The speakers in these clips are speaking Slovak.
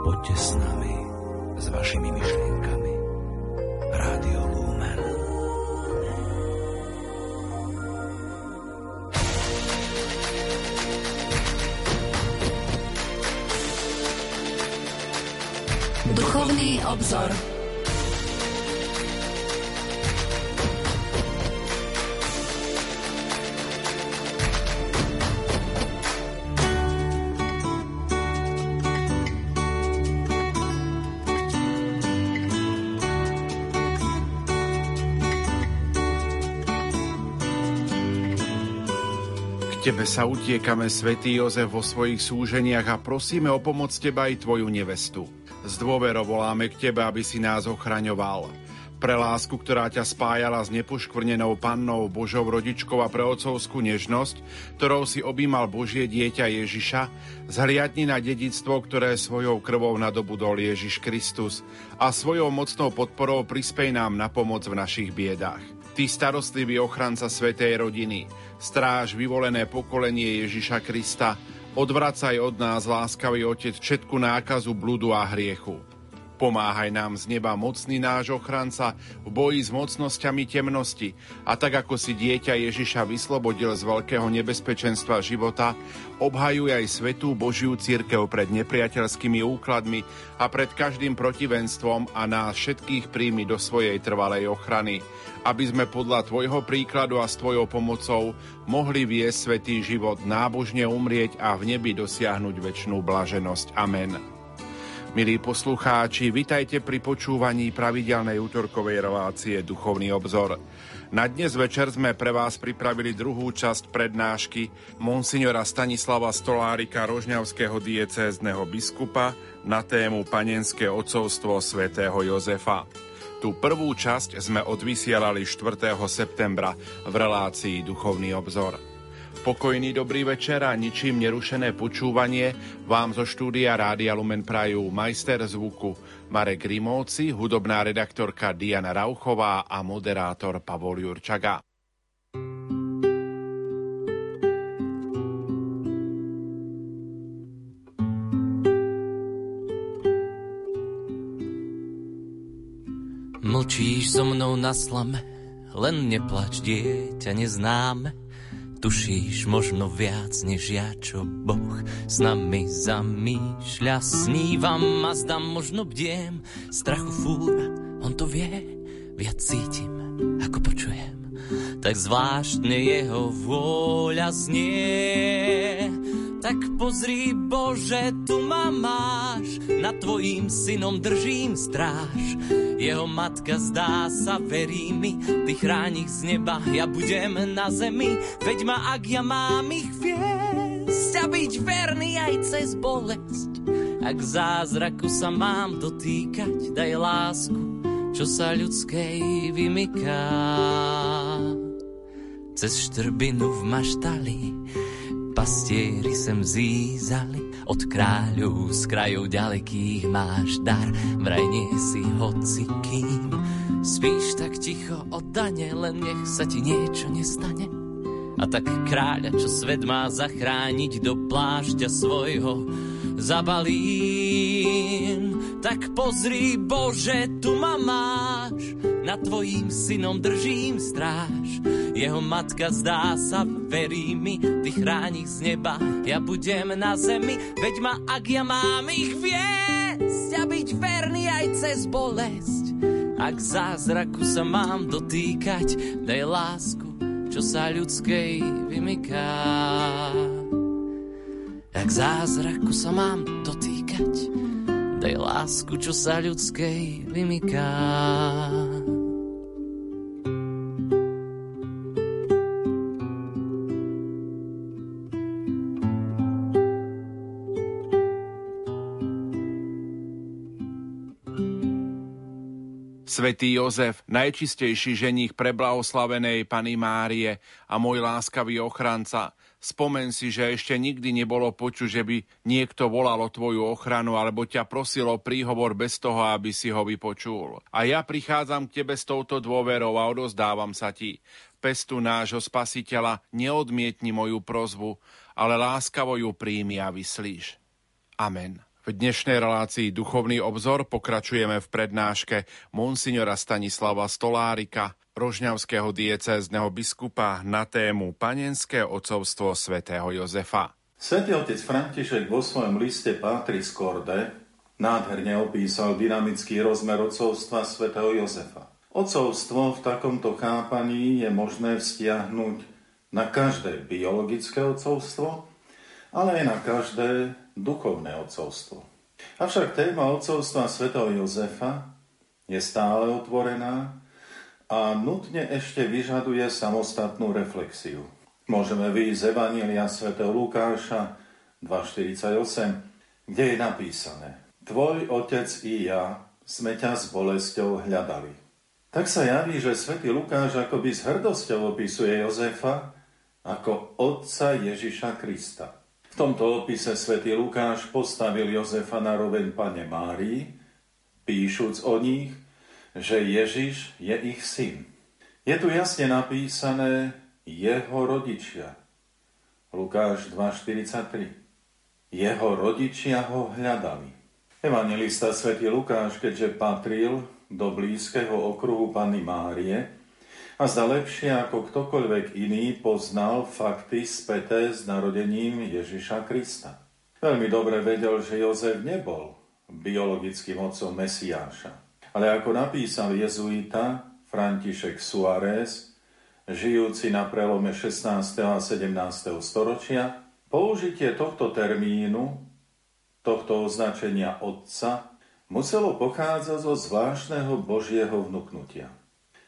Poďte s nami, s vašimi myšlienkami. Rádio Lumen. Duchovný obzor. Tebe sa utiekame, svätý Jozef, vo svojich súženiach a prosíme o pomoc teba aj tvoju nevestu. Z dôverou voláme k tebe, aby si nás ochraňoval. Pre lásku, ktorá ťa spájala s nepoškvrnenou pannou Božou rodičkou a pre otcovskú nežnosť, ktorou si objímal Božie dieťa Ježiša, zhliadni na dedictvo, ktoré svojou krvou nadobudol Ježiš Kristus a svojou mocnou podporou prispej nám na pomoc v našich biedách. Ty starostlivý ochranca Svetej rodiny, Stráž vyvolené pokolenie Ježiša Krista, odvracaj od nás, láskavý Otec, všetku nákazu, bludu a hriechu. Pomáhaj nám z neba mocný náš ochranca v boji s mocnosťami temnosti a tak ako si dieťa Ježiša vyslobodil z veľkého nebezpečenstva života, obhajuj aj svetú Božiu církev pred nepriateľskými úkladmi a pred každým protivenstvom a nás všetkých príjmi do svojej trvalej ochrany, aby sme podľa Tvojho príkladu a s Tvojou pomocou mohli viesť svetý život, nábožne umrieť a v nebi dosiahnuť väčšnú blaženosť. Amen. Milí poslucháči, vitajte pri počúvaní pravidelnej útorkovej relácie Duchovný obzor. Na dnes večer sme pre vás pripravili druhú časť prednášky monsignora Stanislava Stolárika, rožňavského diecézneho biskupa na tému Panenské ocovstvo svätého Jozefa. Tú prvú časť sme odvysielali 4. septembra v relácii Duchovný obzor. Pokojný dobrý večer a ničím nerušené počúvanie vám zo štúdia Rádia Lumen Prajú majster zvuku Marek Rimovci, hudobná redaktorka Diana Rauchová a moderátor Pavol Jurčaga. Mlčíš so mnou na slame, len neplač, dieťa neznáme Tušíš možno viac než ja, čo Boh s nami zamýšľa. Snívam a zdám, možno bdiem, strachu fúra, on to vie, viac cítim, ako počujem. Tak zvláštne jeho vôľa znie. Tak pozri Bože, tu ma máš, nad tvojím synom držím stráž. Jeho matka zdá sa, verí mi, ty chráň ich z neba, ja budem na zemi, veď ma, ak ja mám ich viesť a byť verný aj cez bolesť. Ak zázraku sa mám dotýkať, daj lásku, čo sa ľudskej vymyká. Cez štrbinu v maštali pastieri sem zízali, od kráľov z krajov ďalekých máš dar, vraj nie si hoci kým. Spíš tak ticho oddane, len nech sa ti niečo nestane. A tak kráľa, čo svet má zachrániť do plášťa svojho, zabalím. Tak pozri, Bože, tu ma máš, nad tvojím synom držím stráž. Jeho matka zdá sa, verí mi, ty chráni z neba, ja budem na zemi, veď ma, ak ja mám ich viesť a byť verný aj cez bolesť. Ak zázraku sa mám dotýkať, daj lásku, čo sa ľudskej vymyká. Ak zázraku sa mám dotýkať, daj lásku, čo sa ľudskej vymyká. Svetý Jozef, najčistejší ženích preblahoslavenej Pany Márie a môj láskavý ochranca, spomen si, že ešte nikdy nebolo počuť, že by niekto volal o tvoju ochranu alebo ťa prosil o príhovor bez toho, aby si ho vypočul. A ja prichádzam k tebe s touto dôverou a odozdávam sa ti. Pestu nášho spasiteľa, neodmietni moju prozbu, ale láskavo ju príjmi a vyslíš. Amen. V dnešnej relácii Duchovný obzor pokračujeme v prednáške monsignora Stanislava Stolárika, rožňavského diecézneho biskupa na tému Panenské ocovstvo svätého Jozefa. Svetý otec František vo svojom liste Patris Corde nádherne opísal dynamický rozmer ocovstva svätého Jozefa. Ocovstvo v takomto chápaní je možné vztiahnuť na každé biologické ocovstvo, ale aj na každé duchovné ocovstvo. Avšak téma ocovstva svätého Jozefa je stále otvorená a nutne ešte vyžaduje samostatnú reflexiu. Môžeme vyjsť z Evanília svätého Lukáša 2.48, kde je napísané Tvoj otec i ja sme ťa s bolesťou hľadali. Tak sa javí, že svätý Lukáš akoby s hrdosťou opisuje Jozefa ako otca Ježiša Krista. V tomto opise svätý Lukáš postavil Jozefa na roveň pane Márii, píšuc o nich, že Ježiš je ich syn. Je tu jasne napísané jeho rodičia. Lukáš 2.43. Jeho rodičia ho hľadali. Evangelista svätý Lukáš, keďže patril do blízkeho okruhu Panny Márie, a zda lepšie ako ktokoľvek iný poznal fakty späté s narodením Ježiša Krista. Veľmi dobre vedel, že Jozef nebol biologickým otcom Mesiáša. Ale ako napísal jezuita František Suárez, žijúci na prelome 16. a 17. storočia, použitie tohto termínu, tohto označenia otca, muselo pochádzať zo zvláštneho Božieho vnúknutia.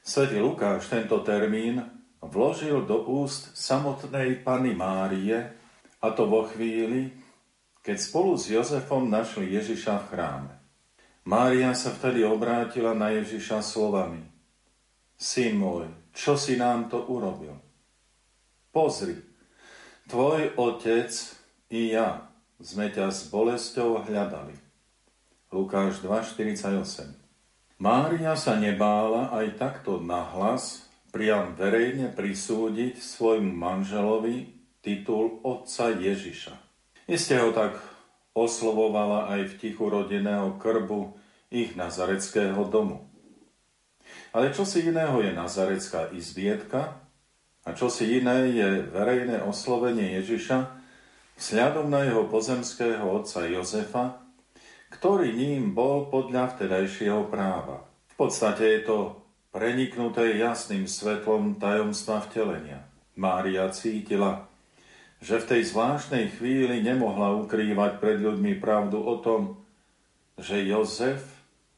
Svetý Lukáš tento termín vložil do úst samotnej Pany Márie, a to vo chvíli, keď spolu s Jozefom našli Ježiša v chráme. Mária sa vtedy obrátila na Ježiša slovami Syn môj, čo si nám to urobil? Pozri, tvoj otec i ja sme ťa s bolesťou hľadali. Lukáš 2.48 Mária sa nebála aj takto nahlas priam verejne prisúdiť svojmu manželovi titul otca Ježiša. Iste ho tak oslovovala aj v tichu rodinného krbu ich nazareckého domu. Ale čo si iného je nazarecká izbietka a čo si iné je verejné oslovenie Ježiša vzhľadom na jeho pozemského otca Jozefa, ktorý ním bol podľa vtedajšieho práva. V podstate je to preniknuté jasným svetlom tajomstva vtelenia. Mária cítila, že v tej zvláštnej chvíli nemohla ukrývať pred ľuďmi pravdu o tom, že Jozef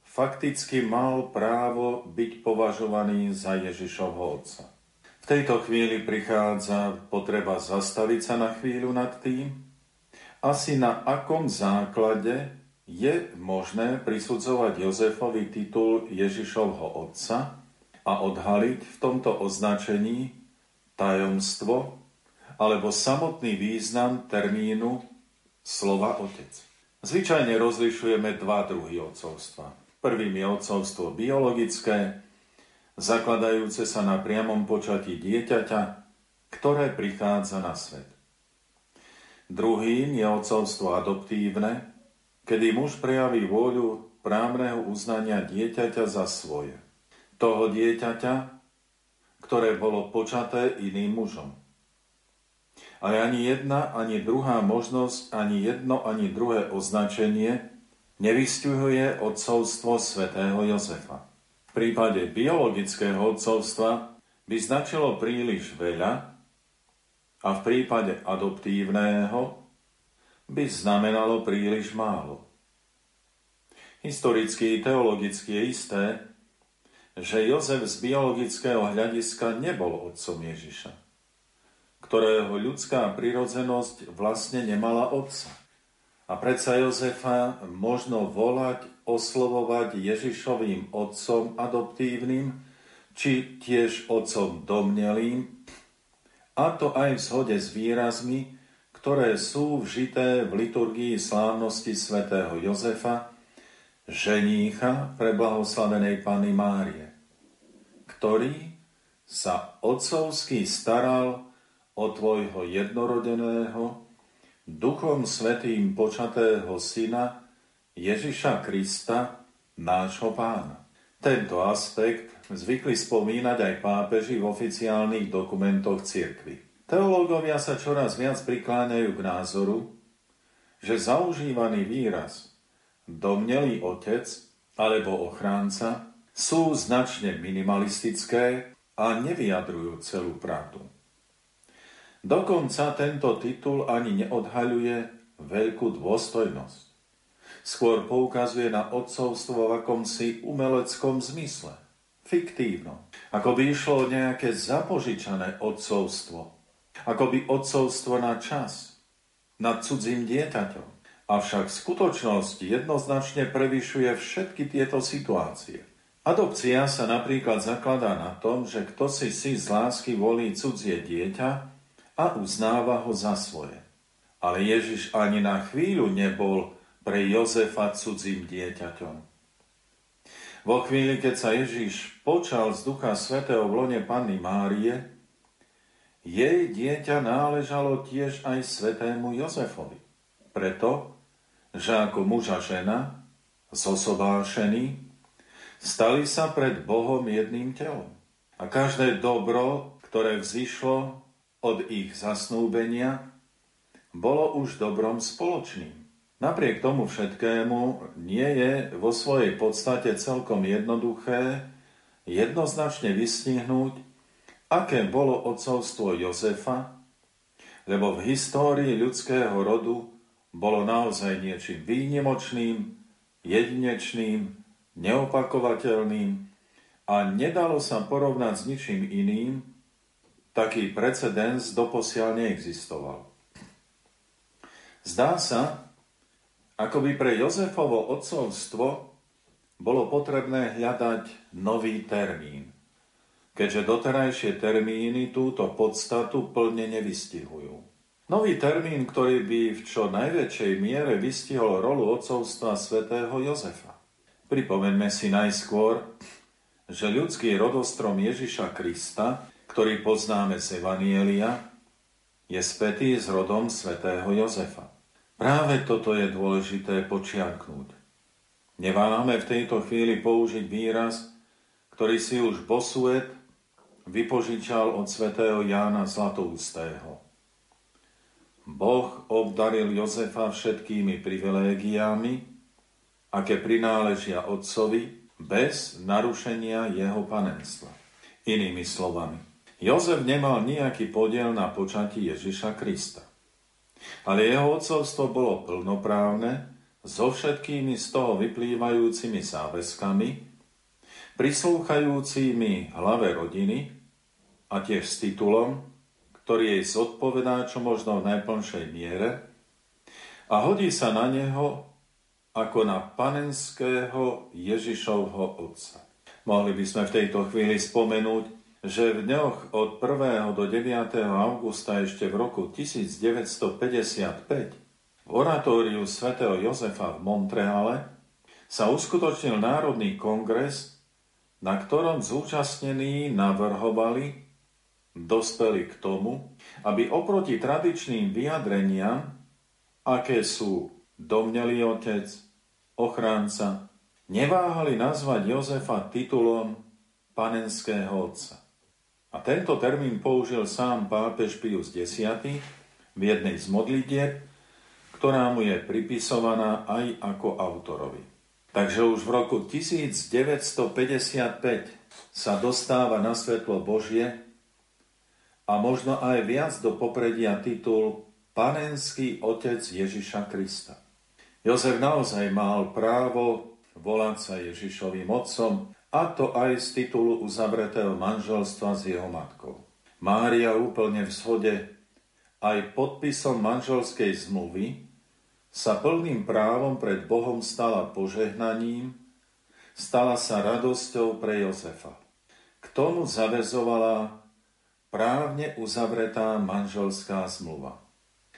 fakticky mal právo byť považovaný za Ježišovho otca. V tejto chvíli prichádza potreba zastaviť sa na chvíľu nad tým, asi na akom základe je možné prisudzovať Jozefovi titul Ježišovho otca a odhaliť v tomto označení tajomstvo alebo samotný význam termínu slova otec. Zvyčajne rozlišujeme dva druhy otcovstva. Prvým je otcovstvo biologické, zakladajúce sa na priamom počatí dieťaťa, ktoré prichádza na svet. Druhým je otcovstvo adoptívne, kedy muž prejaví vôľu právneho uznania dieťaťa za svoje. Toho dieťaťa, ktoré bolo počaté iným mužom. Ale ani jedna, ani druhá možnosť, ani jedno, ani druhé označenie nevystihuje odcovstvo svätého Jozefa. V prípade biologického odcovstva by značilo príliš veľa a v prípade adoptívneho by znamenalo príliš málo. Historicky teologicky je isté, že Jozef z biologického hľadiska nebol otcom Ježiša, ktorého ľudská prirodzenosť vlastne nemala otca. A predsa Jozefa možno volať, oslovovať Ježišovým otcom adoptívnym, či tiež otcom domnelým, a to aj v zhode s výrazmi, ktoré sú vžité v liturgii slávnosti svätého Jozefa, ženícha pre blahoslavenej Pany Márie, ktorý sa otcovsky staral o tvojho jednorodeného, duchom svetým počatého syna Ježiša Krista, nášho pána. Tento aspekt zvykli spomínať aj pápeži v oficiálnych dokumentoch cirkvy. Teológovia sa čoraz viac prikláňajú k názoru, že zaužívaný výraz domnelý otec alebo ochránca sú značne minimalistické a nevyjadrujú celú pravdu. Dokonca tento titul ani neodhaľuje veľkú dôstojnosť. Skôr poukazuje na odcovstvo v akomsi umeleckom zmysle, fiktívno. Ako by išlo o nejaké zapožičané odcovstvo. Ako by odcovstvo na čas, nad cudzím dieťaťom. Avšak skutočnosť jednoznačne prevyšuje všetky tieto situácie. Adopcia sa napríklad zakladá na tom, že kto si si z lásky volí cudzie dieťa a uznáva ho za svoje. Ale Ježiš ani na chvíľu nebol pre Jozefa cudzím dieťaťom. Vo chvíli, keď sa Ježiš počal z Ducha Svetého v lone Panny Márie, jej dieťa náležalo tiež aj svetému Jozefovi. Preto, že ako muž a žena, zosobášení, stali sa pred Bohom jedným telom. A každé dobro, ktoré vzýšlo od ich zasnúbenia, bolo už dobrom spoločným. Napriek tomu všetkému nie je vo svojej podstate celkom jednoduché jednoznačne vystihnúť, aké bolo otcovstvo Jozefa, lebo v histórii ľudského rodu bolo naozaj niečím výnimočným, jedinečným, neopakovateľným a nedalo sa porovnať s ničím iným, taký precedens doposiaľ neexistoval. Zdá sa, ako by pre Jozefovo otcovstvo bolo potrebné hľadať nový termín, keďže doterajšie termíny túto podstatu plne nevystihujú. Nový termín, ktorý by v čo najväčšej miere vystihol rolu odcovstva svätého Jozefa. Pripomeňme si najskôr, že ľudský rodostrom Ježiša Krista, ktorý poznáme z Evanielia, je spätý s rodom svätého Jozefa. Práve toto je dôležité počiarknúť. Neváhame v tejto chvíli použiť výraz, ktorý si už Bosuet vypožičal od svätého Jána Zlatoustého. Boh obdaril Jozefa všetkými privilégiami, aké prináležia otcovi, bez narušenia jeho panenstva. Inými slovami, Jozef nemal nejaký podiel na počatí Ježiša Krista. Ale jeho otcovstvo bolo plnoprávne, so všetkými z toho vyplývajúcimi záväzkami, prislúchajúcimi hlave rodiny a tiež s titulom ktorý jej zodpovedá čo možno v najplnšej miere a hodí sa na neho ako na panenského Ježišovho otca. Mohli by sme v tejto chvíli spomenúť, že v dňoch od 1. do 9. augusta ešte v roku 1955 v oratóriu svätého Jozefa v Montreale sa uskutočnil Národný kongres, na ktorom zúčastnení navrhovali dospeli k tomu, aby oproti tradičným vyjadreniam, aké sú domnelý otec, ochránca, neváhali nazvať Jozefa titulom panenského otca. A tento termín použil sám pápež Pius X v jednej z modlitieb, ktorá mu je pripisovaná aj ako autorovi. Takže už v roku 1955 sa dostáva na svetlo Božie a možno aj viac do popredia titul Panenský otec Ježiša Krista. Jozef naozaj mal právo volať sa Ježišovým otcom, a to aj z titulu uzavretého manželstva s jeho matkou. Mária úplne v shode aj podpisom manželskej zmluvy sa plným právom pred Bohom stala požehnaním, stala sa radosťou pre Jozefa. K tomu zavezovala právne uzavretá manželská zmluva.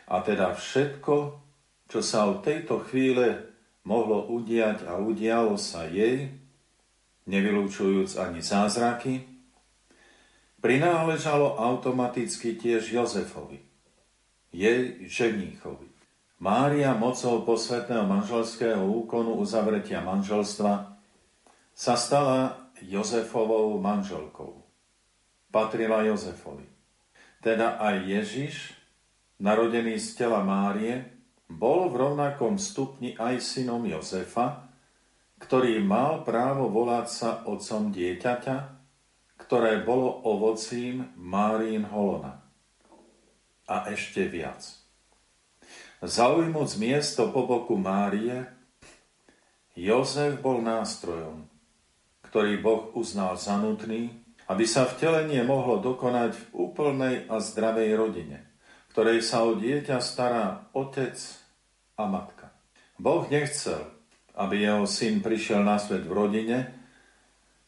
A teda všetko, čo sa od tejto chvíle mohlo udiať a udialo sa jej, nevylúčujúc ani zázraky, prináležalo automaticky tiež Jozefovi, jej ženíchovi. Mária mocou posvetného manželského úkonu uzavretia manželstva sa stala Jozefovou manželkou. Patrila Jozefovi. Teda aj Ježiš, narodený z tela Márie, bol v rovnakom stupni aj synom Jozefa, ktorý mal právo volať sa otcom dieťaťa, ktoré bolo ovocím Márín holona. A ešte viac zaujmúc miesto po boku Márie, Jozef bol nástrojom, ktorý Boh uznal za nutný, aby sa vtelenie mohlo dokonať v úplnej a zdravej rodine, ktorej sa o dieťa stará otec a matka. Boh nechcel, aby jeho syn prišiel na svet v rodine,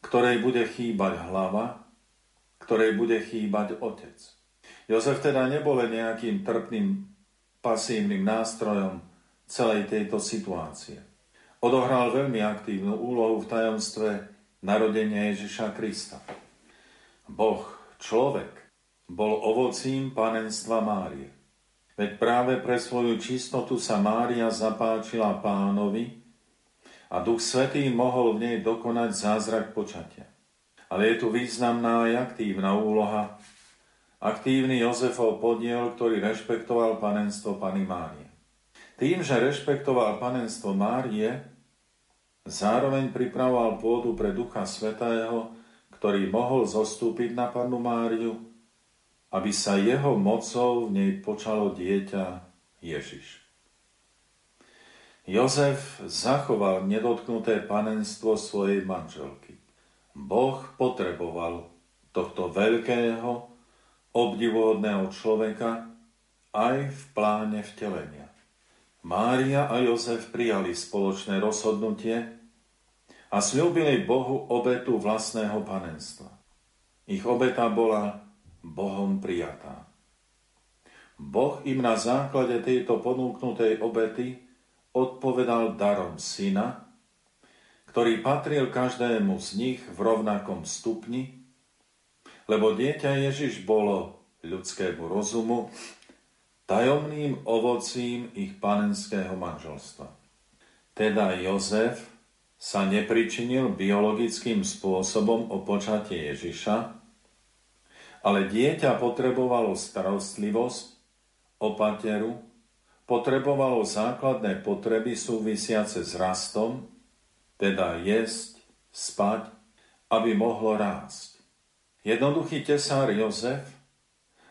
ktorej bude chýbať hlava, ktorej bude chýbať otec. Jozef teda nebol nejakým trpným pasívnym nástrojom celej tejto situácie. Odohral veľmi aktívnu úlohu v tajomstve narodenia Ježiša Krista. Boh, človek, bol ovocím panenstva Márie. Veď práve pre svoju čistotu sa Mária zapáčila pánovi a Duch Svetý mohol v nej dokonať zázrak počatia. Ale je tu významná aj aktívna úloha aktívny Jozefov podiel, ktorý rešpektoval panenstvo Pany Márie. Tým, že rešpektoval panenstvo Márie, zároveň pripravoval pôdu pre Ducha Svetého, ktorý mohol zostúpiť na Panu Máriu, aby sa jeho mocou v nej počalo dieťa Ježiš. Jozef zachoval nedotknuté panenstvo svojej manželky. Boh potreboval tohto veľkého, obdivuhodného človeka aj v pláne vtelenia. Mária a Jozef prijali spoločné rozhodnutie a slúbili Bohu obetu vlastného panenstva. Ich obeta bola Bohom prijatá. Boh im na základe tejto ponúknutej obety odpovedal darom syna, ktorý patril každému z nich v rovnakom stupni lebo dieťa Ježiš bolo ľudskému rozumu tajomným ovocím ich panenského manželstva. Teda Jozef sa nepričinil biologickým spôsobom o počatie Ježiša, ale dieťa potrebovalo starostlivosť, opateru, potrebovalo základné potreby súvisiace s rastom, teda jesť, spať, aby mohlo rásť. Jednoduchý tesár Jozef,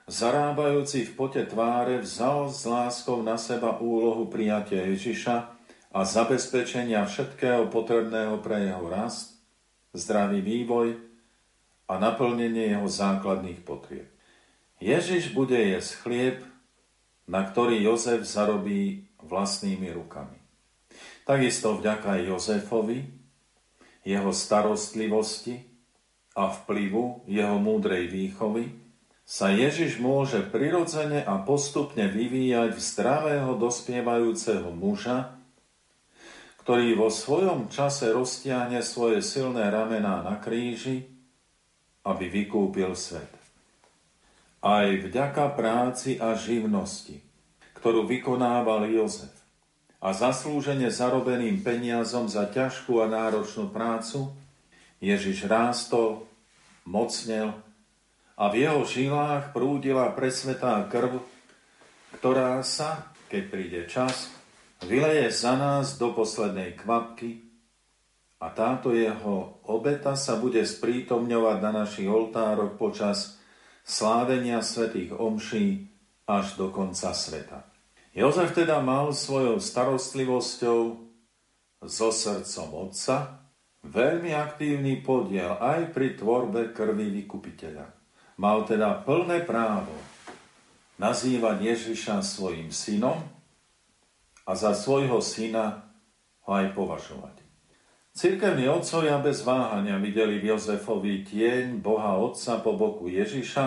zarábajúci v pote tváre, vzal s láskou na seba úlohu prijatia Ježiša a zabezpečenia všetkého potrebného pre jeho rast, zdravý vývoj a naplnenie jeho základných potrieb. Ježiš bude jesť chlieb, na ktorý Jozef zarobí vlastnými rukami. Takisto vďaka Jozefovi, jeho starostlivosti, a vplyvu jeho múdrej výchovy sa Ježiš môže prirodzene a postupne vyvíjať v zdravého dospievajúceho muža, ktorý vo svojom čase roztiahne svoje silné ramená na kríži, aby vykúpil svet. Aj vďaka práci a živnosti, ktorú vykonával Jozef a zaslúžene zarobeným peniazom za ťažkú a náročnú prácu, Ježiš rástol mocnel a v jeho žilách prúdila presvetá krv, ktorá sa, keď príde čas, vyleje za nás do poslednej kvapky a táto jeho obeta sa bude sprítomňovať na našich oltároch počas slávenia svetých omší až do konca sveta. Jozef teda mal svojou starostlivosťou so srdcom otca, veľmi aktívny podiel aj pri tvorbe krvi vykupiteľa. Mal teda plné právo nazývať Ježiša svojim synom a za svojho syna ho aj považovať. Cirkevní otcovia bez váhania videli v Jozefovi tieň Boha Otca po boku Ježiša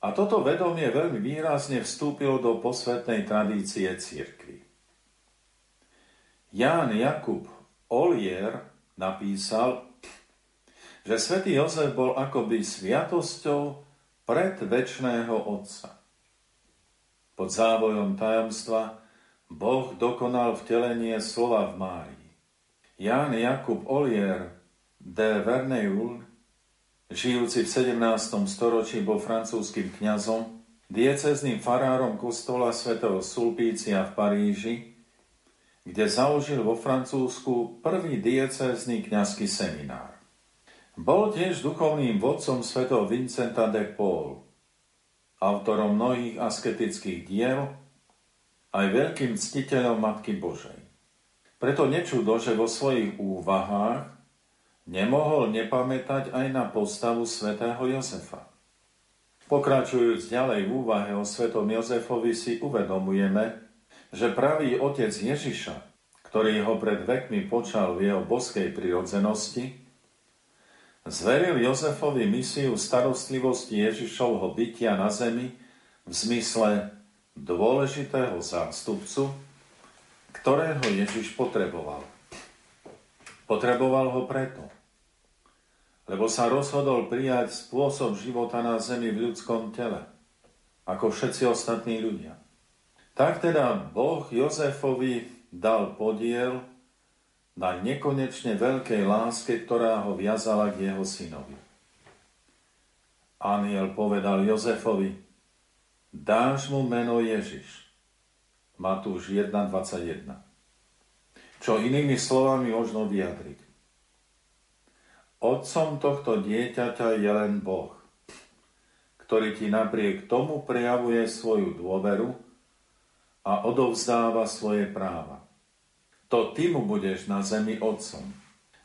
a toto vedomie veľmi výrazne vstúpilo do posvetnej tradície cirkvi. Ján Jakub Olier napísal, že svätý Jozef bol akoby sviatosťou pred väčšného Otca. Pod závojom tajomstva Boh dokonal vtelenie slova v Márii. Jan Jakub Olier de Verneul, žijúci v 17. storočí, bol francúzským kňazom, diecezným farárom kostola svätého Sulpícia v Paríži, kde založil vo Francúzsku prvý diecézny kňazský seminár. Bol tiež duchovným vodcom svätého Vincenta de Paul, autorom mnohých asketických diel, aj veľkým ctiteľom Matky Božej. Preto nečudo, že vo svojich úvahách nemohol nepamätať aj na postavu svätého Jozefa. Pokračujúc ďalej v úvahe o svetom Jozefovi si uvedomujeme, že pravý otec Ježiša, ktorý ho pred vekmi počal v jeho boskej prirodzenosti, zveril Jozefovi misiu starostlivosti Ježišovho bytia na zemi v zmysle dôležitého zástupcu, ktorého Ježiš potreboval. Potreboval ho preto, lebo sa rozhodol prijať spôsob života na zemi v ľudskom tele, ako všetci ostatní ľudia. Tak teda Boh Jozefovi dal podiel na nekonečne veľkej láske, ktorá ho viazala k jeho synovi. Aniel povedal Jozefovi, dáš mu meno Ježiš. Matúš 1.21. Čo inými slovami možno vyjadriť. Otcom tohto dieťaťa je len Boh, ktorý ti napriek tomu prejavuje svoju dôveru a odovzdáva svoje práva. To ty mu budeš na zemi otcom.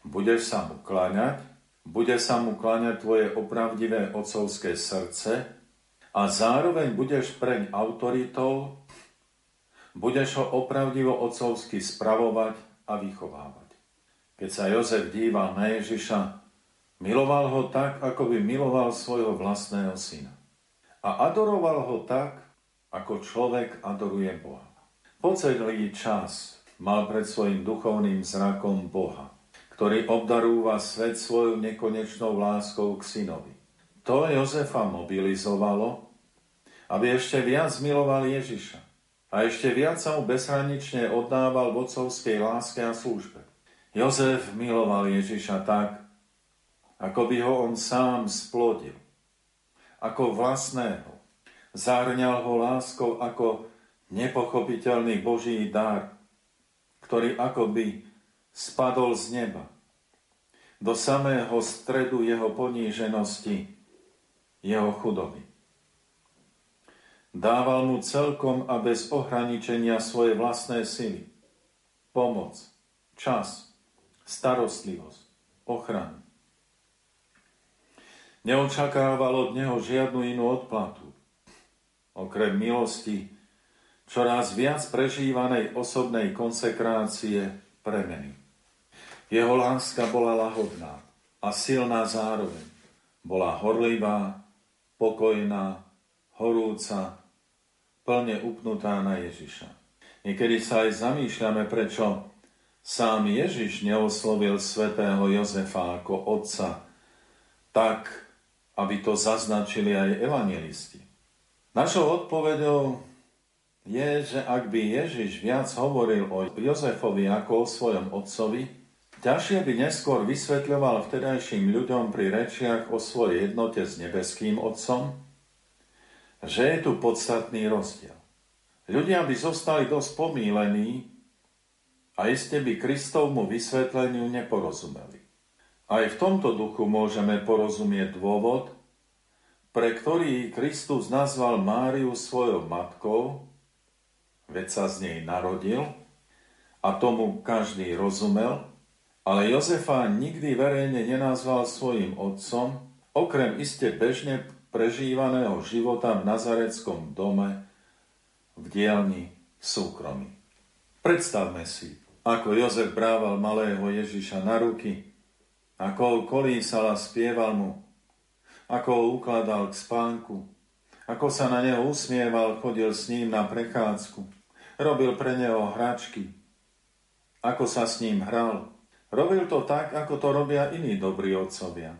Budeš sa mu kláňať, bude sa mu kláňať tvoje opravdivé otcovské srdce a zároveň budeš preň autoritou, budeš ho opravdivo otcovsky spravovať a vychovávať. Keď sa Jozef díval na Ježiša, miloval ho tak, ako by miloval svojho vlastného syna. A adoroval ho tak, ako človek adoruje Boha. Po celý čas mal pred svojim duchovným zrakom Boha, ktorý obdarúva svet svojou nekonečnou láskou k synovi. To Jozefa mobilizovalo, aby ešte viac miloval Ježiša a ešte viac sa mu bezhranične oddával v otcovskej láske a službe. Jozef miloval Ježiša tak, ako by ho on sám splodil, ako vlastného. Zárňal ho láskou ako nepochopiteľný Boží dar, ktorý akoby spadol z neba do samého stredu jeho poníženosti jeho chudoby. Dával mu celkom a bez ohraničenia svoje vlastné sily, pomoc, čas, starostlivosť, ochranu. Neočakával od neho žiadnu inú odplatu, okrem milosti, čoraz viac prežívanej osobnej konsekrácie premeny. Jeho láska bola lahodná a silná zároveň. Bola horlivá, pokojná, horúca, plne upnutá na Ježiša. Niekedy sa aj zamýšľame, prečo sám Ježiš neoslovil svätého Jozefa ako otca, tak, aby to zaznačili aj evangelisti. Našou odpovedou je, že ak by Ježiš viac hovoril o Jozefovi ako o svojom otcovi, Ťažšie by neskôr vysvetľoval vtedajším ľuďom pri rečiach o svojej jednote s nebeským Otcom, že je tu podstatný rozdiel. Ľudia by zostali dosť pomílení a iste by Kristovmu vysvetleniu neporozumeli. Aj v tomto duchu môžeme porozumieť dôvod, pre ktorý Kristus nazval Máriu svojou matkou, veď sa z nej narodil, a tomu každý rozumel, ale Jozefa nikdy verejne nenazval svojim otcom, okrem iste bežne prežívaného života v nazareckom dome, v dielni, v súkromí. Predstavme si, ako Jozef brával malého Ježiša na ruky, ako ho kolísal a spieval mu, ako ho ukladal k spánku, ako sa na neho usmieval, chodil s ním na prechádzku, robil pre neho hračky, ako sa s ním hral, Robil to tak, ako to robia iní dobrí otcovia.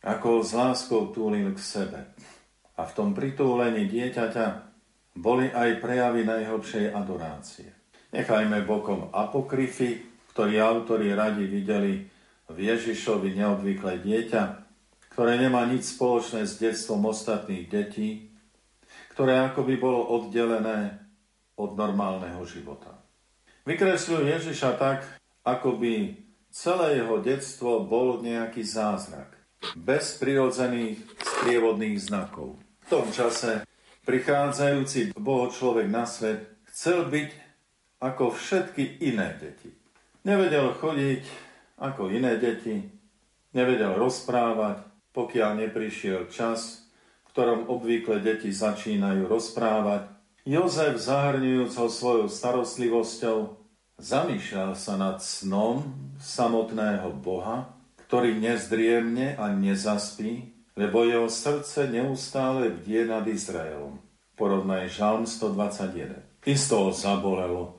Ako s láskou túlil k sebe. A v tom pritúlení dieťaťa boli aj prejavy najhlbšej adorácie. Nechajme bokom apokryfy, ktorí autori radi videli v Ježišovi neobvyklé dieťa, ktoré nemá nič spoločné s detstvom ostatných detí, ktoré akoby bolo oddelené od normálneho života. Vykresľujú Ježiša tak, ako by celé jeho detstvo bol nejaký zázrak, bez prirodzených sprievodných znakov. V tom čase prichádzajúci Boho človek na svet chcel byť ako všetky iné deti. Nevedel chodiť ako iné deti, nevedel rozprávať, pokiaľ neprišiel čas, v ktorom obvykle deti začínajú rozprávať. Jozef zahrňujúco svojou starostlivosťou zamýšľal sa nad snom samotného Boha, ktorý nezdriemne a nezaspí, lebo jeho srdce neustále bdie nad Izraelom. Porovnaj Žalm 121. Isto ho zabolelo,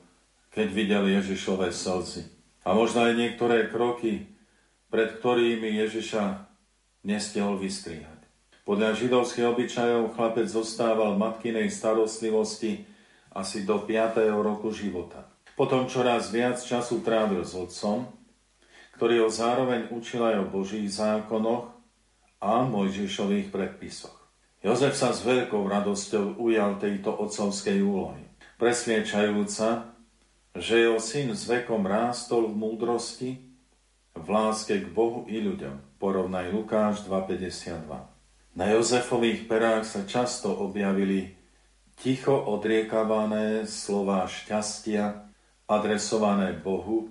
keď videl Ježišové slzy. A možno aj niektoré kroky, pred ktorými Ježiša nestihol vystrihať. Podľa židovských obyčajov chlapec zostával matkinej starostlivosti asi do 5. roku života. Potom čoraz viac času trávil s otcom, ktorý ho zároveň učil aj o Božích zákonoch a Mojžišových predpisoch. Jozef sa s veľkou radosťou ujal tejto otcovskej úlohy, presviečajúca, že jeho syn s vekom rástol v múdrosti, v láske k Bohu i ľuďom. Porovnaj Lukáš 2.52. Na Jozefových perách sa často objavili ticho odriekavané slova šťastia, adresované Bohu,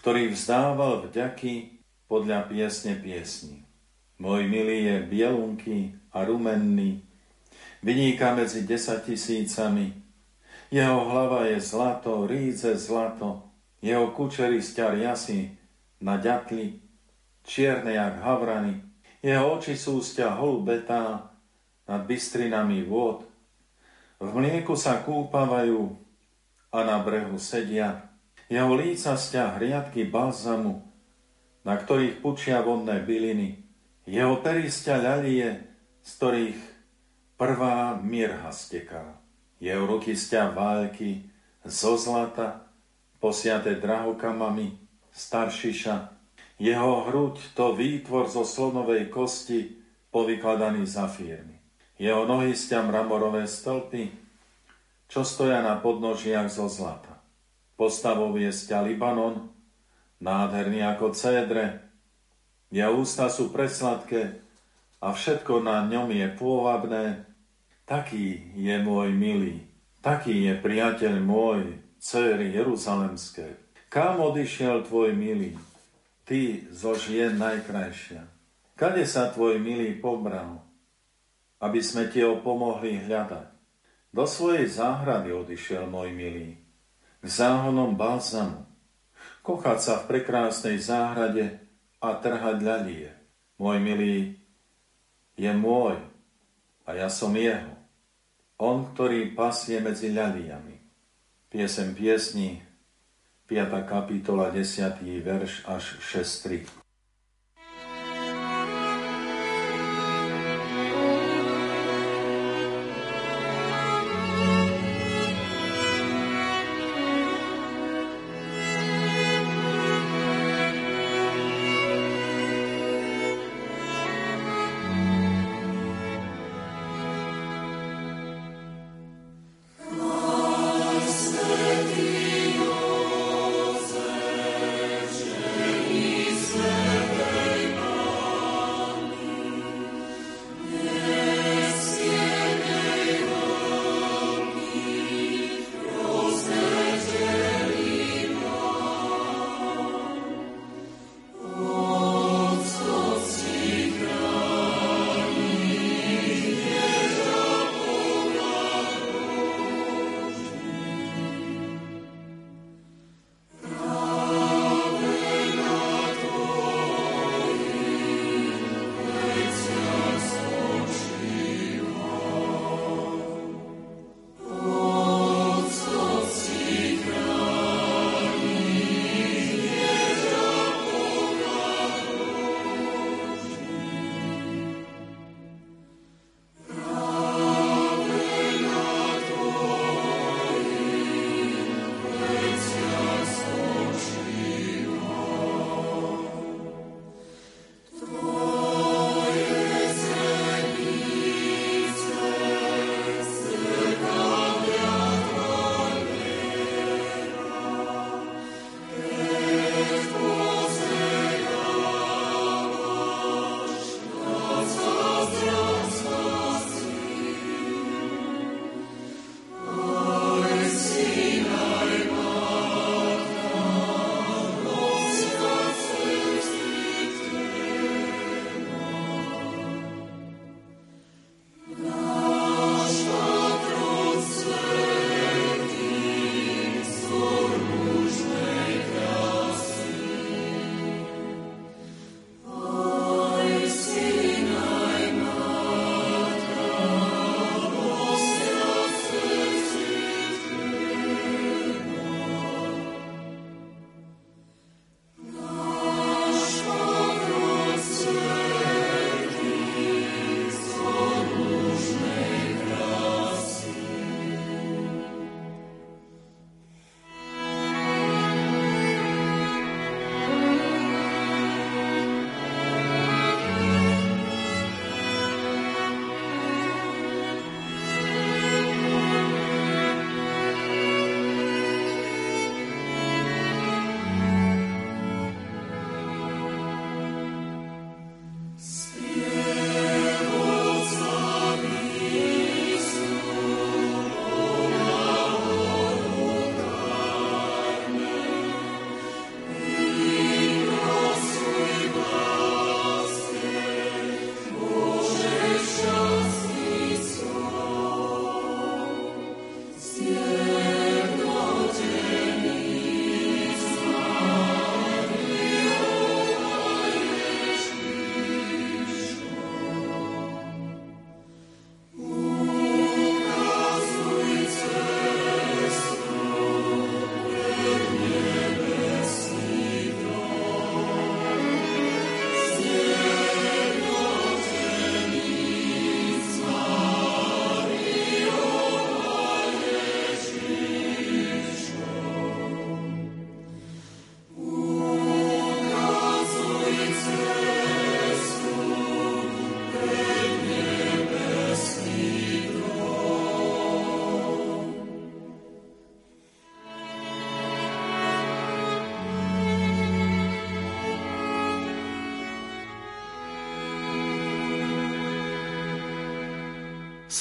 ktorý vzdával vďaky podľa piesne piesni. Môj milý je bielunký a rumenný, vyníka medzi desať tisícami. Jeho hlava je zlato, ríze zlato, jeho kučery sťar jasy na ďatli, čierne jak havrany. Jeho oči sú sťa holubetá nad bystrinami vôd. V mlieku sa kúpavajú a na brehu sedia. Jeho líca sťa hriadky balzamu, na ktorých pučia vodné byliny. Jeho perisťa ľalie, z ktorých prvá mirha steká. Jeho ruky sťa války zo zlata, posiate drahokamami, staršiša. Jeho hruď to výtvor zo slonovej kosti, povykladaný zafírmi. Jeho nohy sťa mramorové stĺpy, čo stoja na podnožiach zo zlata. Postavou je sťa Libanon, nádherný ako cédre, jeho ústa sú presladké a všetko na ňom je pôvabné. Taký je môj milý, taký je priateľ môj, céry Jeruzalemské. Kam odišiel tvoj milý? Ty zo žien najkrajšia. Kade sa tvoj milý pobral? Aby sme ti ho pomohli hľadať. Do svojej záhrady odišiel môj milý. K záhonom balzamu. Kochať sa v prekrásnej záhrade a trhať ľalie. Môj milý je môj a ja som jeho. On, ktorý pasie medzi ľaliami. Piesem piesni, 5. kapitola, 10. verš až 6.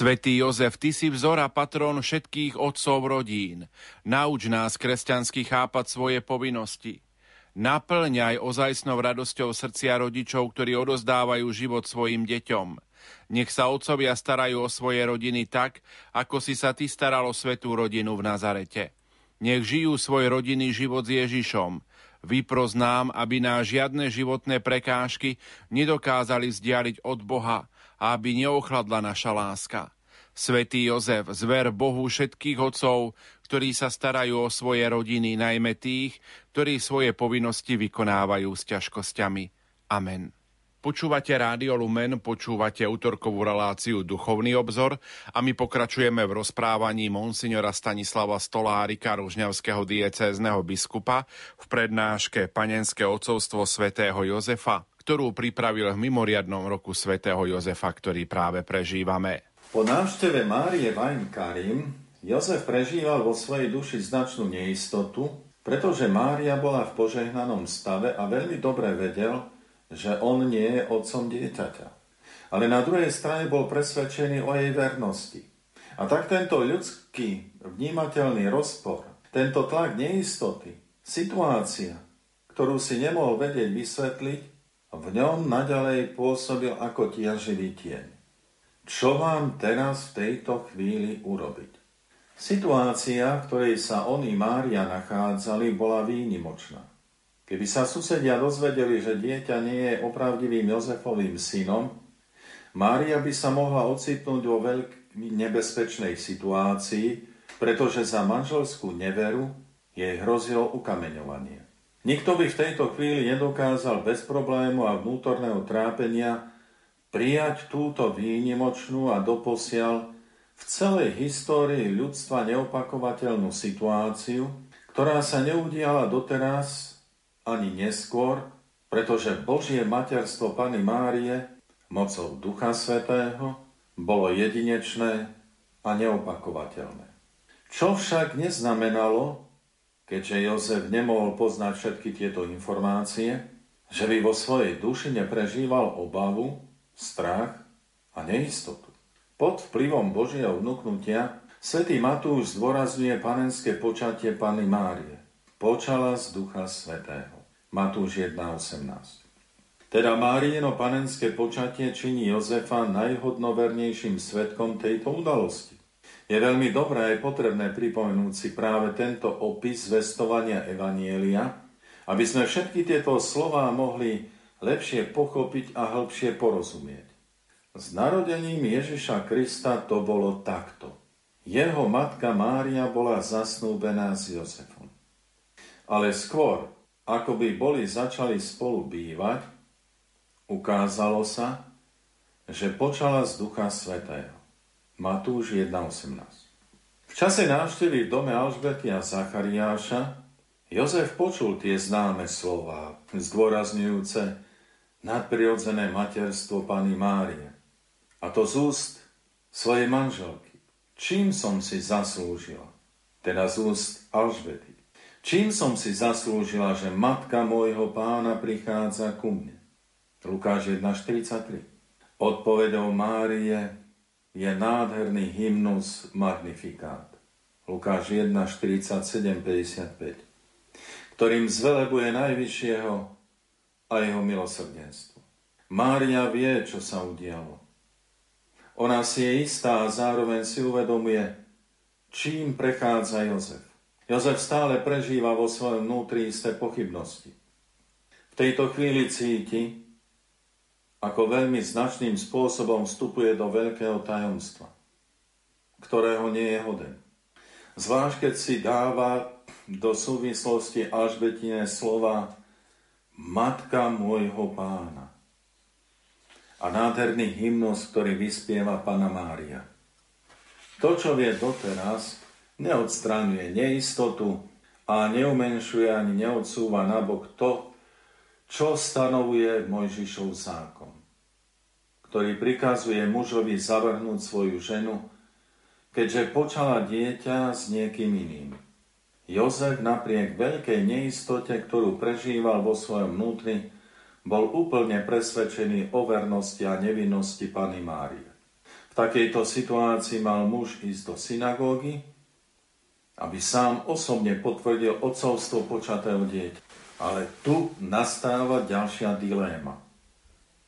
Svetý Jozef, ty si vzor a patrón všetkých otcov rodín. Nauč nás kresťansky chápať svoje povinnosti. Naplňaj ozajstnou radosťou srdcia rodičov, ktorí odozdávajú život svojim deťom. Nech sa otcovia starajú o svoje rodiny tak, ako si sa ty staral o svetú rodinu v Nazarete. Nech žijú svoj rodinný život s Ježišom. Vypros nám, aby nás žiadne životné prekážky nedokázali vzdialiť od Boha, aby neochladla naša láska. Svetý Jozef, zver Bohu všetkých otcov, ktorí sa starajú o svoje rodiny, najmä tých, ktorí svoje povinnosti vykonávajú s ťažkosťami. Amen. Počúvate Rádio Lumen, počúvate útorkovú reláciu Duchovný obzor a my pokračujeme v rozprávaní monsignora Stanislava Stolárika, ružňavského diecézneho biskupa v prednáške Panenské ocovstvo svätého Jozefa ktorú pripravil v mimoriadnom roku svätého Jozefa, ktorý práve prežívame. Po návšteve Márie Vajn Karim Jozef prežíval vo svojej duši značnú neistotu, pretože Mária bola v požehnanom stave a veľmi dobre vedel, že on nie je otcom dieťaťa. Ale na druhej strane bol presvedčený o jej vernosti. A tak tento ľudský vnímateľný rozpor, tento tlak neistoty, situácia, ktorú si nemohol vedieť vysvetliť, v ňom naďalej pôsobil ako tiaživý tieň. Čo mám teraz v tejto chvíli urobiť? Situácia, v ktorej sa on i Mária nachádzali, bola výnimočná. Keby sa susedia dozvedeli, že dieťa nie je opravdivým Jozefovým synom, Mária by sa mohla ocitnúť vo veľmi nebezpečnej situácii, pretože za manželskú neveru jej hrozilo ukameňovanie. Nikto by v tejto chvíli nedokázal bez problému a vnútorného trápenia prijať túto výnimočnú a doposiaľ v celej histórii ľudstva neopakovateľnú situáciu, ktorá sa neudiala doteraz ani neskôr, pretože Božie materstvo Pany Márie mocou Ducha Svetého bolo jedinečné a neopakovateľné. Čo však neznamenalo, keďže Jozef nemohol poznať všetky tieto informácie, že by vo svojej duši neprežíval obavu, strach a neistotu. Pod vplyvom Božieho vnúknutia svätý Matúš zdôrazňuje panenské počatie Pany Márie. Počala z Ducha Svetého. Matúš 1.18 Teda Márieno panenské počatie činí Jozefa najhodnovernejším svetkom tejto udalosti. Je veľmi dobré aj potrebné pripomenúť si práve tento opis zvestovania Evanielia, aby sme všetky tieto slová mohli lepšie pochopiť a hĺbšie porozumieť. S narodením Ježiša Krista to bolo takto. Jeho matka Mária bola zasnúbená s Jozefom. Ale skôr, ako by boli začali spolu bývať, ukázalo sa, že počala z Ducha Svetého. Matúš 1.18 V čase návštevy v dome Alžbety a Zachariáša Jozef počul tie známe slova, zdôrazňujúce nadprirodzené materstvo Pany Márie. A to z úst svojej manželky. Čím som si zaslúžila? Teda z úst Alžbety. Čím som si zaslúžila, že matka môjho pána prichádza ku mne? Lukáš 1.43 Odpovedou Márie je nádherný hymnus Magnifikát. Lukáš 1, 47, 55, ktorým zvelebuje Najvyššieho a jeho milosrdenstvo. Mária vie, čo sa udialo. Ona si je istá a zároveň si uvedomuje, čím prechádza Jozef. Jozef stále prežíva vo svojom vnútri isté pochybnosti. V tejto chvíli cíti, ako veľmi značným spôsobom vstupuje do veľkého tajomstva, ktorého nie je hoden. Zvlášť, keď si dáva do súvislosti Alžbetine slova Matka môjho pána a nádherný hymnos, ktorý vyspieva Pana Mária. To, čo vie doteraz, neodstraňuje neistotu a neumenšuje ani neodsúva nabok to, čo stanovuje Mojžišov zákon, ktorý prikazuje mužovi zavrhnúť svoju ženu, keďže počala dieťa s niekým iným. Jozef napriek veľkej neistote, ktorú prežíval vo svojom vnútri, bol úplne presvedčený o vernosti a nevinnosti Pany Márie. V takejto situácii mal muž ísť do synagógy, aby sám osobne potvrdil otcovstvo počatého dieťa. Ale tu nastáva ďalšia diléma,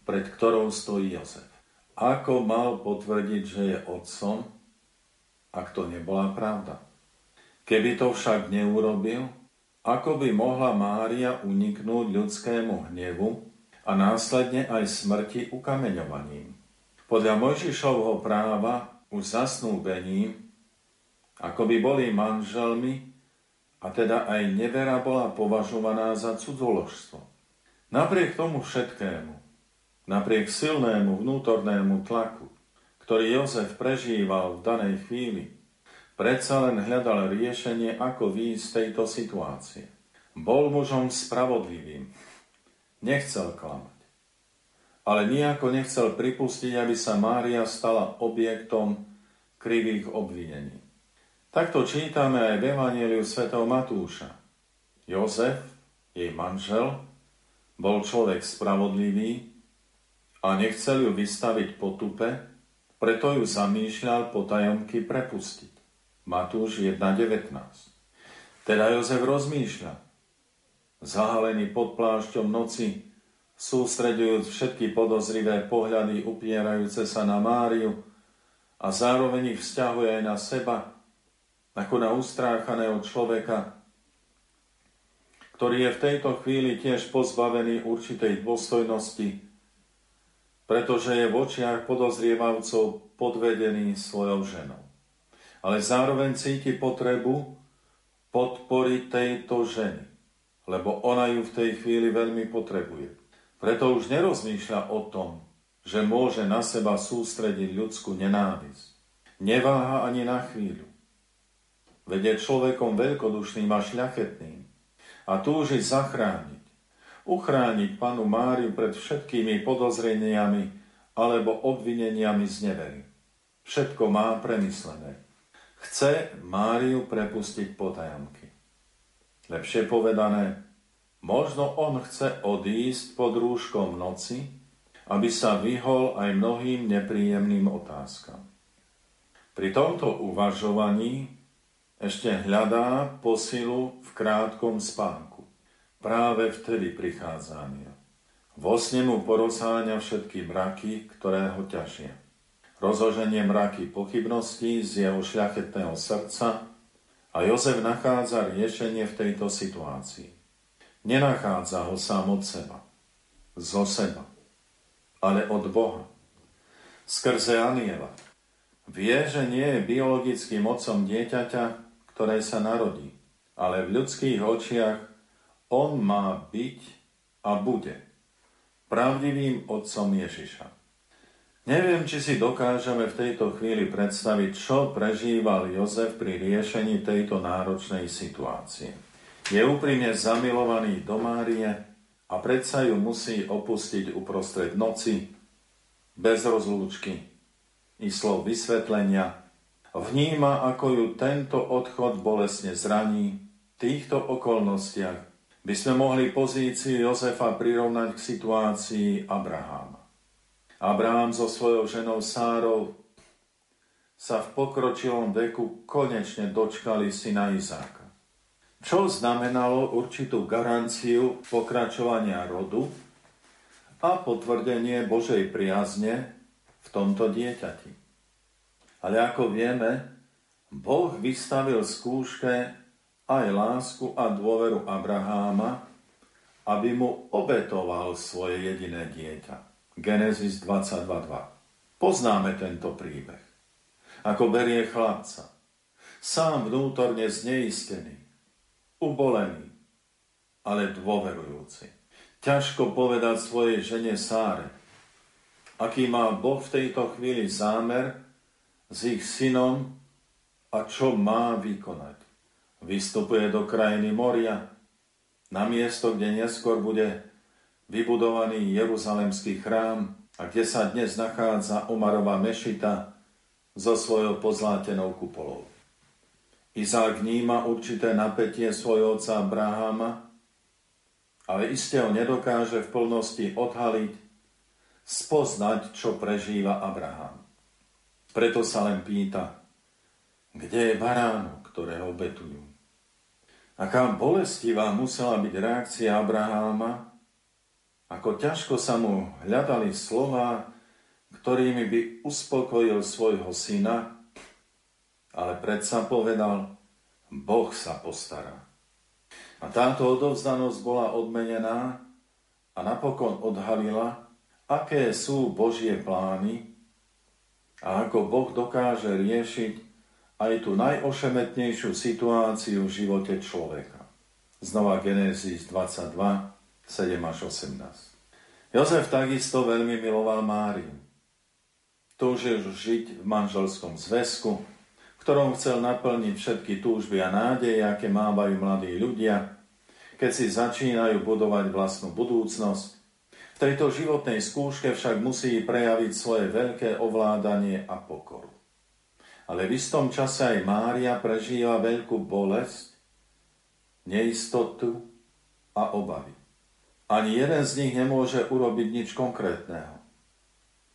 pred ktorou stojí Jozef. Ako mal potvrdiť, že je otcom, ak to nebola pravda? Keby to však neurobil, ako by mohla Mária uniknúť ľudskému hnevu a následne aj smrti ukameňovaním? Podľa Mojžišovho práva už zasnúbením, ako by boli manželmi, a teda aj nevera bola považovaná za cudzoložstvo. Napriek tomu všetkému, napriek silnému vnútornému tlaku, ktorý Jozef prežíval v danej chvíli, predsa len hľadal riešenie, ako výjsť z tejto situácie. Bol mužom spravodlivým, nechcel klamať, ale nejako nechcel pripustiť, aby sa Mária stala objektom krivých obvinení. Takto čítame aj v Evangeliu svätého Matúša. Jozef, jej manžel, bol človek spravodlivý a nechcel ju vystaviť potupe, preto ju zamýšľal potajomky prepustiť. Matúš 1.19 Teda Jozef rozmýšľa. Zahalený pod plášťom noci, sústredujúc všetky podozrivé pohľady upierajúce sa na Máriu a zároveň ich vzťahuje aj na seba, ako na ustráchaného človeka, ktorý je v tejto chvíli tiež pozbavený určitej dôstojnosti, pretože je v očiach podozrievavcov podvedený svojou ženou. Ale zároveň cíti potrebu podporiť tejto ženy, lebo ona ju v tej chvíli veľmi potrebuje. Preto už nerozmýšľa o tom, že môže na seba sústrediť ľudskú nenávisť. Neváha ani na chvíľu Veď človekom veľkodušným a šľachetným a túži zachrániť, uchrániť panu Máriu pred všetkými podozreniami alebo obvineniami z nevery. Všetko má premyslené. Chce Máriu prepustiť potajomky. Lepšie povedané, možno on chce odísť pod rúškom noci, aby sa vyhol aj mnohým nepríjemným otázkam. Pri tomto uvažovaní ešte hľadá posilu v krátkom spánku. Práve vtedy prichádza aniel. Vo sne mu porozháňa všetky mraky, ktoré ho ťažia. Rozoženie mraky pochybností z jeho šľachetného srdca a Jozef nachádza riešenie v tejto situácii. Nenachádza ho sám od seba, zo seba, ale od Boha. Skrze aniela. Vie, že nie je biologickým otcom dieťaťa, ktoré sa narodí. Ale v ľudských očiach on má byť a bude pravdivým otcom Ježiša. Neviem, či si dokážeme v tejto chvíli predstaviť, čo prežíval Jozef pri riešení tejto náročnej situácie. Je úprimne zamilovaný do Márie a predsa ju musí opustiť uprostred noci, bez rozlúčky i slov vysvetlenia, vníma, ako ju tento odchod bolesne zraní. V týchto okolnostiach by sme mohli pozíciu Jozefa prirovnať k situácii Abraháma. Abraham so svojou ženou Sárou sa v pokročilom veku konečne dočkali syna Izáka. Čo znamenalo určitú garanciu pokračovania rodu a potvrdenie Božej priazne v tomto dieťati. Ale ako vieme, Boh vystavil skúške aj lásku a dôveru Abraháma, aby mu obetoval svoje jediné dieťa. Genesis 22.2. Poznáme tento príbeh. Ako berie chlapca. Sám vnútorne zneistený, ubolený, ale dôverujúci. Ťažko povedať svojej žene Sáre, aký má Boh v tejto chvíli zámer s ich synom a čo má vykonať. Vystupuje do krajiny Moria, na miesto, kde neskôr bude vybudovaný Jeruzalemský chrám a kde sa dnes nachádza Omarová mešita so svojou pozlátenou kupolou. Izák vníma určité napätie svojho otca Abraháma, ale iste ho nedokáže v plnosti odhaliť, spoznať, čo prežíva Abraham. Preto sa len pýta, kde je baránok, ktorého obetujú. Aká bolestivá musela byť reakcia Abraháma, ako ťažko sa mu hľadali slova, ktorými by uspokojil svojho syna, ale predsa povedal, Boh sa postará. A táto odovzdanosť bola odmenená a napokon odhalila, aké sú Božie plány a ako Boh dokáže riešiť aj tú najošemetnejšiu situáciu v živote človeka. Znova Genesis 22, 7 až 18. Jozef takisto veľmi miloval Máriu. Túžil žiť v manželskom zväzku, v ktorom chcel naplniť všetky túžby a nádeje, aké mávajú mladí ľudia, keď si začínajú budovať vlastnú budúcnosť tejto životnej skúške však musí prejaviť svoje veľké ovládanie a pokoru. Ale v istom čase aj Mária prežíva veľkú bolesť, neistotu a obavy. Ani jeden z nich nemôže urobiť nič konkrétneho.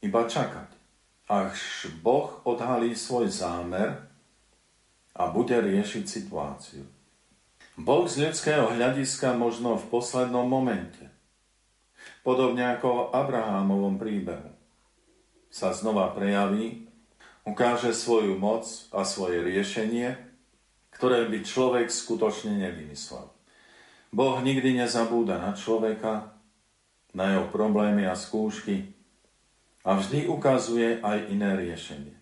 Iba čakať, až Boh odhalí svoj zámer a bude riešiť situáciu. Boh z ľudského hľadiska možno v poslednom momente podobne ako v Abrahámovom príbehu. Sa znova prejaví, ukáže svoju moc a svoje riešenie, ktoré by človek skutočne nevymyslel. Boh nikdy nezabúda na človeka, na jeho problémy a skúšky a vždy ukazuje aj iné riešenie.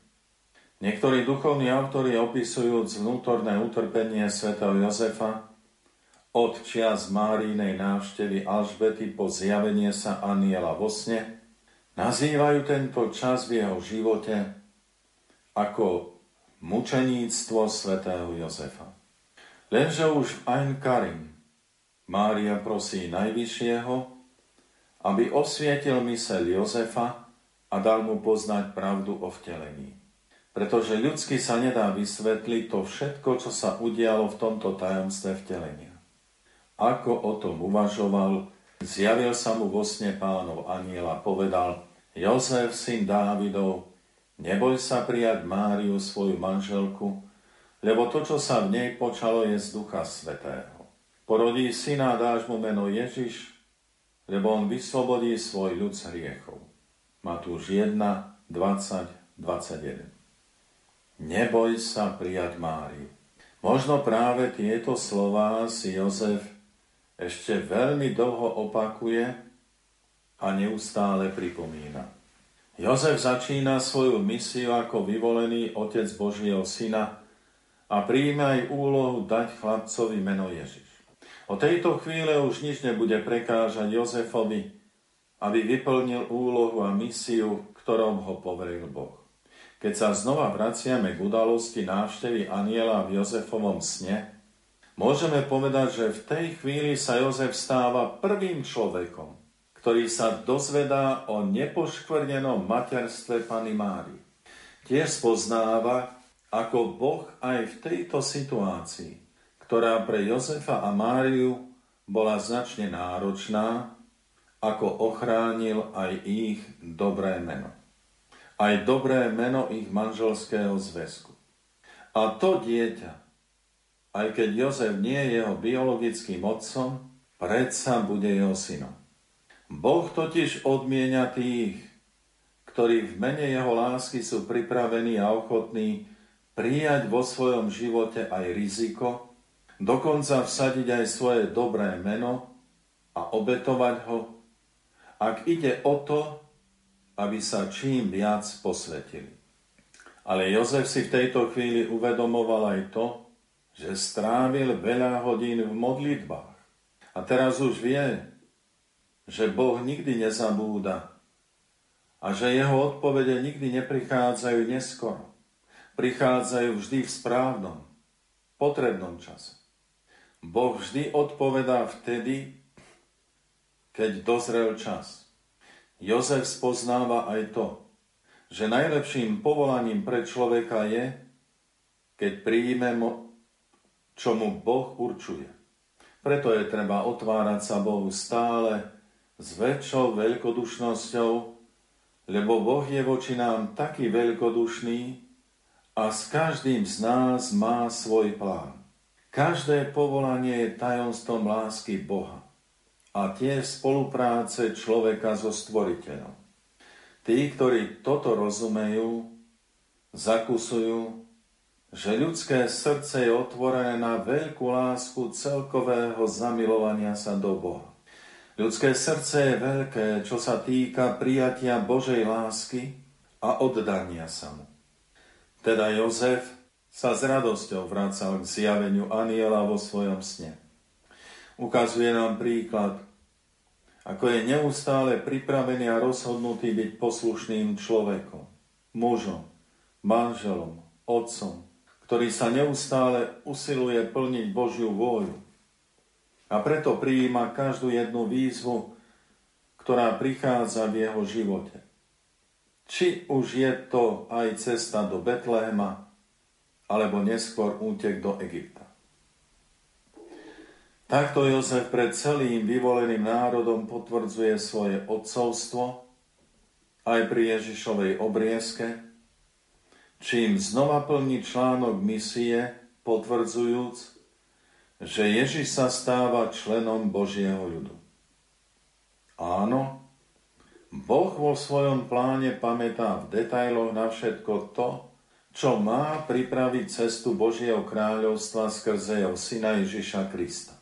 Niektorí duchovní autori opisujúc vnútorné utrpenie svätého Jozefa od čias Márinej návštevy Alžbety po zjavenie sa aniela vo sne, nazývajú tento čas v jeho živote ako mučeníctvo svätého Jozefa. Lenže už v Ein Karim Mária prosí Najvyššieho, aby osvietil mysel Jozefa a dal mu poznať pravdu o vtelení. Pretože ľudsky sa nedá vysvetliť to všetko, čo sa udialo v tomto tajomstve vtelenia ako o tom uvažoval, zjavil sa mu vo sne pánov a povedal, Jozef, syn Dávidov, neboj sa prijať Máriu, svoju manželku, lebo to, čo sa v nej počalo, je z Ducha Svetého. Porodí syna dáš mu meno Ježiš, lebo on vyslobodí svoj ľud z hriechov. Matúš 1, 20, 21. Neboj sa prijať Máriu. Možno práve tieto slová si Jozef ešte veľmi dlho opakuje a neustále pripomína. Jozef začína svoju misiu ako vyvolený otec Božieho syna a príjme aj úlohu dať chlapcovi meno Ježiš. O tejto chvíle už nič nebude prekážať Jozefovi, aby vyplnil úlohu a misiu, ktorom ho poveril Boh. Keď sa znova vraciame k udalosti návštevy aniela v Jozefovom sne, Môžeme povedať, že v tej chvíli sa Jozef stáva prvým človekom, ktorý sa dozvedá o nepoškvrnenom materstve Pany Mári. Tiež spoznáva, ako Boh aj v tejto situácii, ktorá pre Jozefa a Máriu bola značne náročná, ako ochránil aj ich dobré meno. Aj dobré meno ich manželského zväzku. A to dieťa, aj keď Jozef nie je jeho biologickým otcom, predsa bude jeho synom. Boh totiž odmienia tých, ktorí v mene jeho lásky sú pripravení a ochotní prijať vo svojom živote aj riziko, dokonca vsadiť aj svoje dobré meno a obetovať ho, ak ide o to, aby sa čím viac posvetili. Ale Jozef si v tejto chvíli uvedomoval aj to, že strávil veľa hodín v modlitbách. A teraz už vie, že Boh nikdy nezabúda a že jeho odpovede nikdy neprichádzajú neskoro. Prichádzajú vždy v správnom, potrebnom čase. Boh vždy odpovedá vtedy, keď dozrel čas. Jozef spoznáva aj to, že najlepším povolaním pre človeka je, keď príjme čo mu Boh určuje. Preto je treba otvárať sa Bohu stále s väčšou veľkodušnosťou, lebo Boh je voči nám taký veľkodušný a s každým z nás má svoj plán. Každé povolanie je tajomstvom lásky Boha a tiež spolupráce človeka so stvoriteľom. Tí, ktorí toto rozumejú, zakusujú, že ľudské srdce je otvorené na veľkú lásku celkového zamilovania sa do Boha. Ľudské srdce je veľké, čo sa týka prijatia Božej lásky a oddania sa mu. Teda Jozef sa s radosťou vracal k zjaveniu aniela vo svojom sne. Ukazuje nám príklad, ako je neustále pripravený a rozhodnutý byť poslušným človekom, mužom, manželom, otcom, ktorý sa neustále usiluje plniť Božiu vôľu a preto prijíma každú jednu výzvu, ktorá prichádza v jeho živote. Či už je to aj cesta do Betléma, alebo neskôr útek do Egypta. Takto Jozef pred celým vyvoleným národom potvrdzuje svoje odcovstvo aj pri Ježišovej obriezke, čím znova plní článok misie, potvrdzujúc, že Ježiš sa stáva členom Božieho ľudu. Áno, Boh vo svojom pláne pamätá v detailoch na všetko to, čo má pripraviť cestu Božieho kráľovstva skrze jeho syna Ježiša Krista.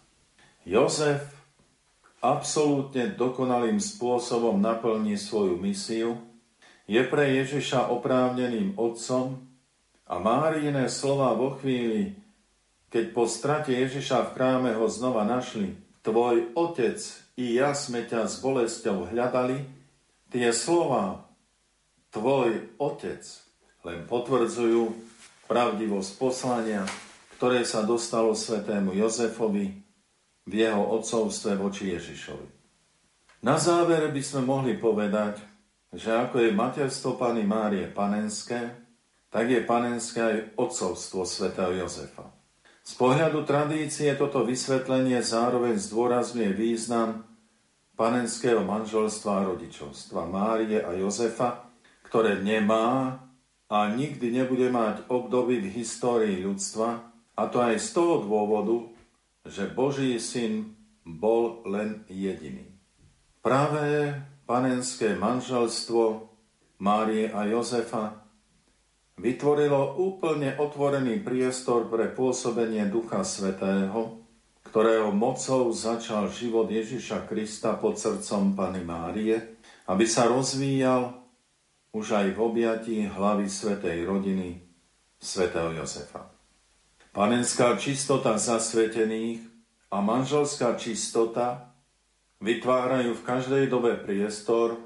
Jozef absolútne dokonalým spôsobom naplní svoju misiu, je pre Ježiša oprávneným otcom a Máriine slova vo chvíli, keď po strate Ježiša v chráme ho znova našli, tvoj otec i ja sme ťa s bolesťou hľadali, tie slova tvoj otec len potvrdzujú pravdivosť poslania, ktoré sa dostalo svetému Jozefovi v jeho otcovstve voči Ježišovi. Na záver by sme mohli povedať, že ako je materstvo Pany Márie panenské, tak je panenské aj otcovstvo svätého Jozefa. Z pohľadu tradície toto vysvetlenie zároveň zdôrazňuje význam panenského manželstva a rodičovstva Márie a Jozefa, ktoré nemá a nikdy nebude mať obdoby v histórii ľudstva, a to aj z toho dôvodu, že Boží syn bol len jediný. Práve panenské manželstvo Márie a Jozefa vytvorilo úplne otvorený priestor pre pôsobenie Ducha Svetého, ktorého mocou začal život Ježiša Krista pod srdcom Pany Márie, aby sa rozvíjal už aj v objatí hlavy Svetej rodiny svätého Jozefa. Panenská čistota zasvetených a manželská čistota vytvárajú v každej dobe priestor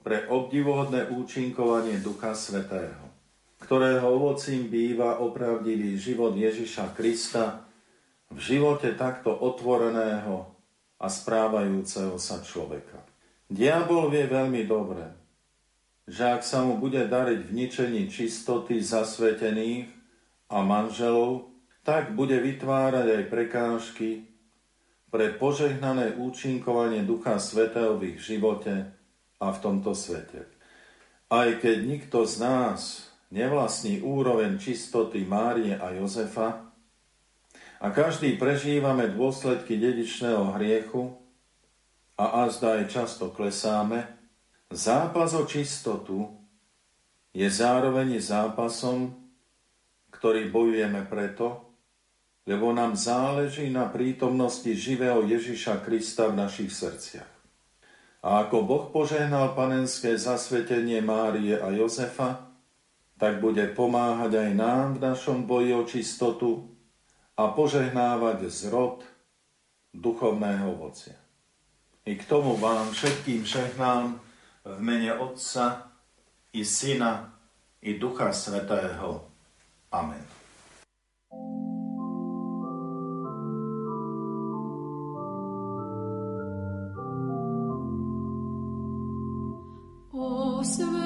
pre obdivuhodné účinkovanie Ducha Svetého ktorého ovocím býva opravdivý život Ježiša Krista v živote takto otvoreného a správajúceho sa človeka. Diabol vie veľmi dobre, že ak sa mu bude dariť v ničení čistoty zasvetených a manželov, tak bude vytvárať aj prekážky pre požehnané účinkovanie Ducha Svetého v ich živote a v tomto svete. Aj keď nikto z nás nevlastní úroveň čistoty Márie a Jozefa a každý prežívame dôsledky dedičného hriechu a azda aj často klesáme, zápas o čistotu je zároveň zápasom, ktorý bojujeme preto, lebo nám záleží na prítomnosti živého Ježiša Krista v našich srdciach. A ako Boh požehnal panenské zasvetenie Márie a Jozefa, tak bude pomáhať aj nám v našom boji o čistotu a požehnávať zrod duchovného ovocia. I k tomu vám všetkým žehnám v mene Otca i Syna i Ducha Svetého. Amen. O svetý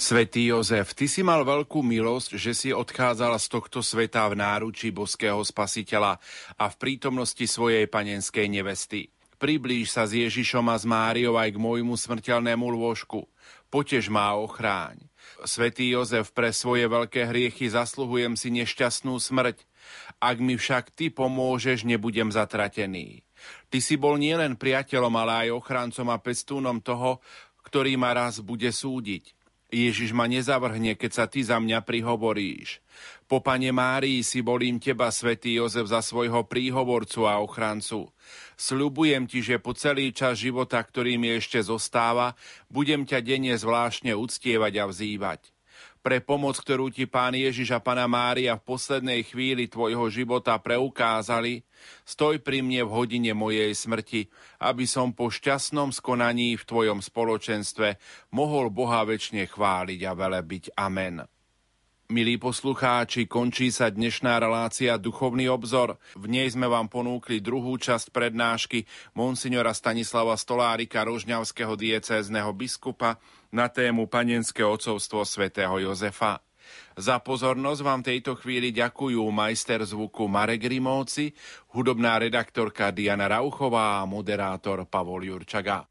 Svetý Jozef, ty si mal veľkú milosť, že si odchádzal z tohto sveta v náručí boského spasiteľa a v prítomnosti svojej panenskej nevesty. Priblíž sa s Ježišom a s Máriou aj k môjmu smrteľnému lôžku. Potež má ochráň. Svetý Jozef, pre svoje veľké hriechy zasluhujem si nešťastnú smrť. Ak mi však ty pomôžeš, nebudem zatratený. Ty si bol nielen priateľom, ale aj ochráncom a pestúnom toho, ktorý ma raz bude súdiť. Ježiš ma nezavrhne, keď sa ty za mňa prihovoríš. Po pane Márii si bolím teba, svätý Jozef, za svojho príhovorcu a ochrancu. Sľubujem ti, že po celý čas života, ktorý mi ešte zostáva, budem ťa denne zvláštne uctievať a vzývať pre pomoc, ktorú ti pán Ježiš a pana Mária v poslednej chvíli tvojho života preukázali, stoj pri mne v hodine mojej smrti, aby som po šťastnom skonaní v tvojom spoločenstve mohol Boha väčšine chváliť a velebiť. Amen. Milí poslucháči, končí sa dnešná relácia Duchovný obzor. V nej sme vám ponúkli druhú časť prednášky monsignora Stanislava Stolárika, rožňavského diecézneho biskupa, na tému Panenské ocovstvo svätého Jozefa. Za pozornosť vám tejto chvíli ďakujú majster zvuku Marek Rimovci, hudobná redaktorka Diana Rauchová a moderátor Pavol Jurčaga.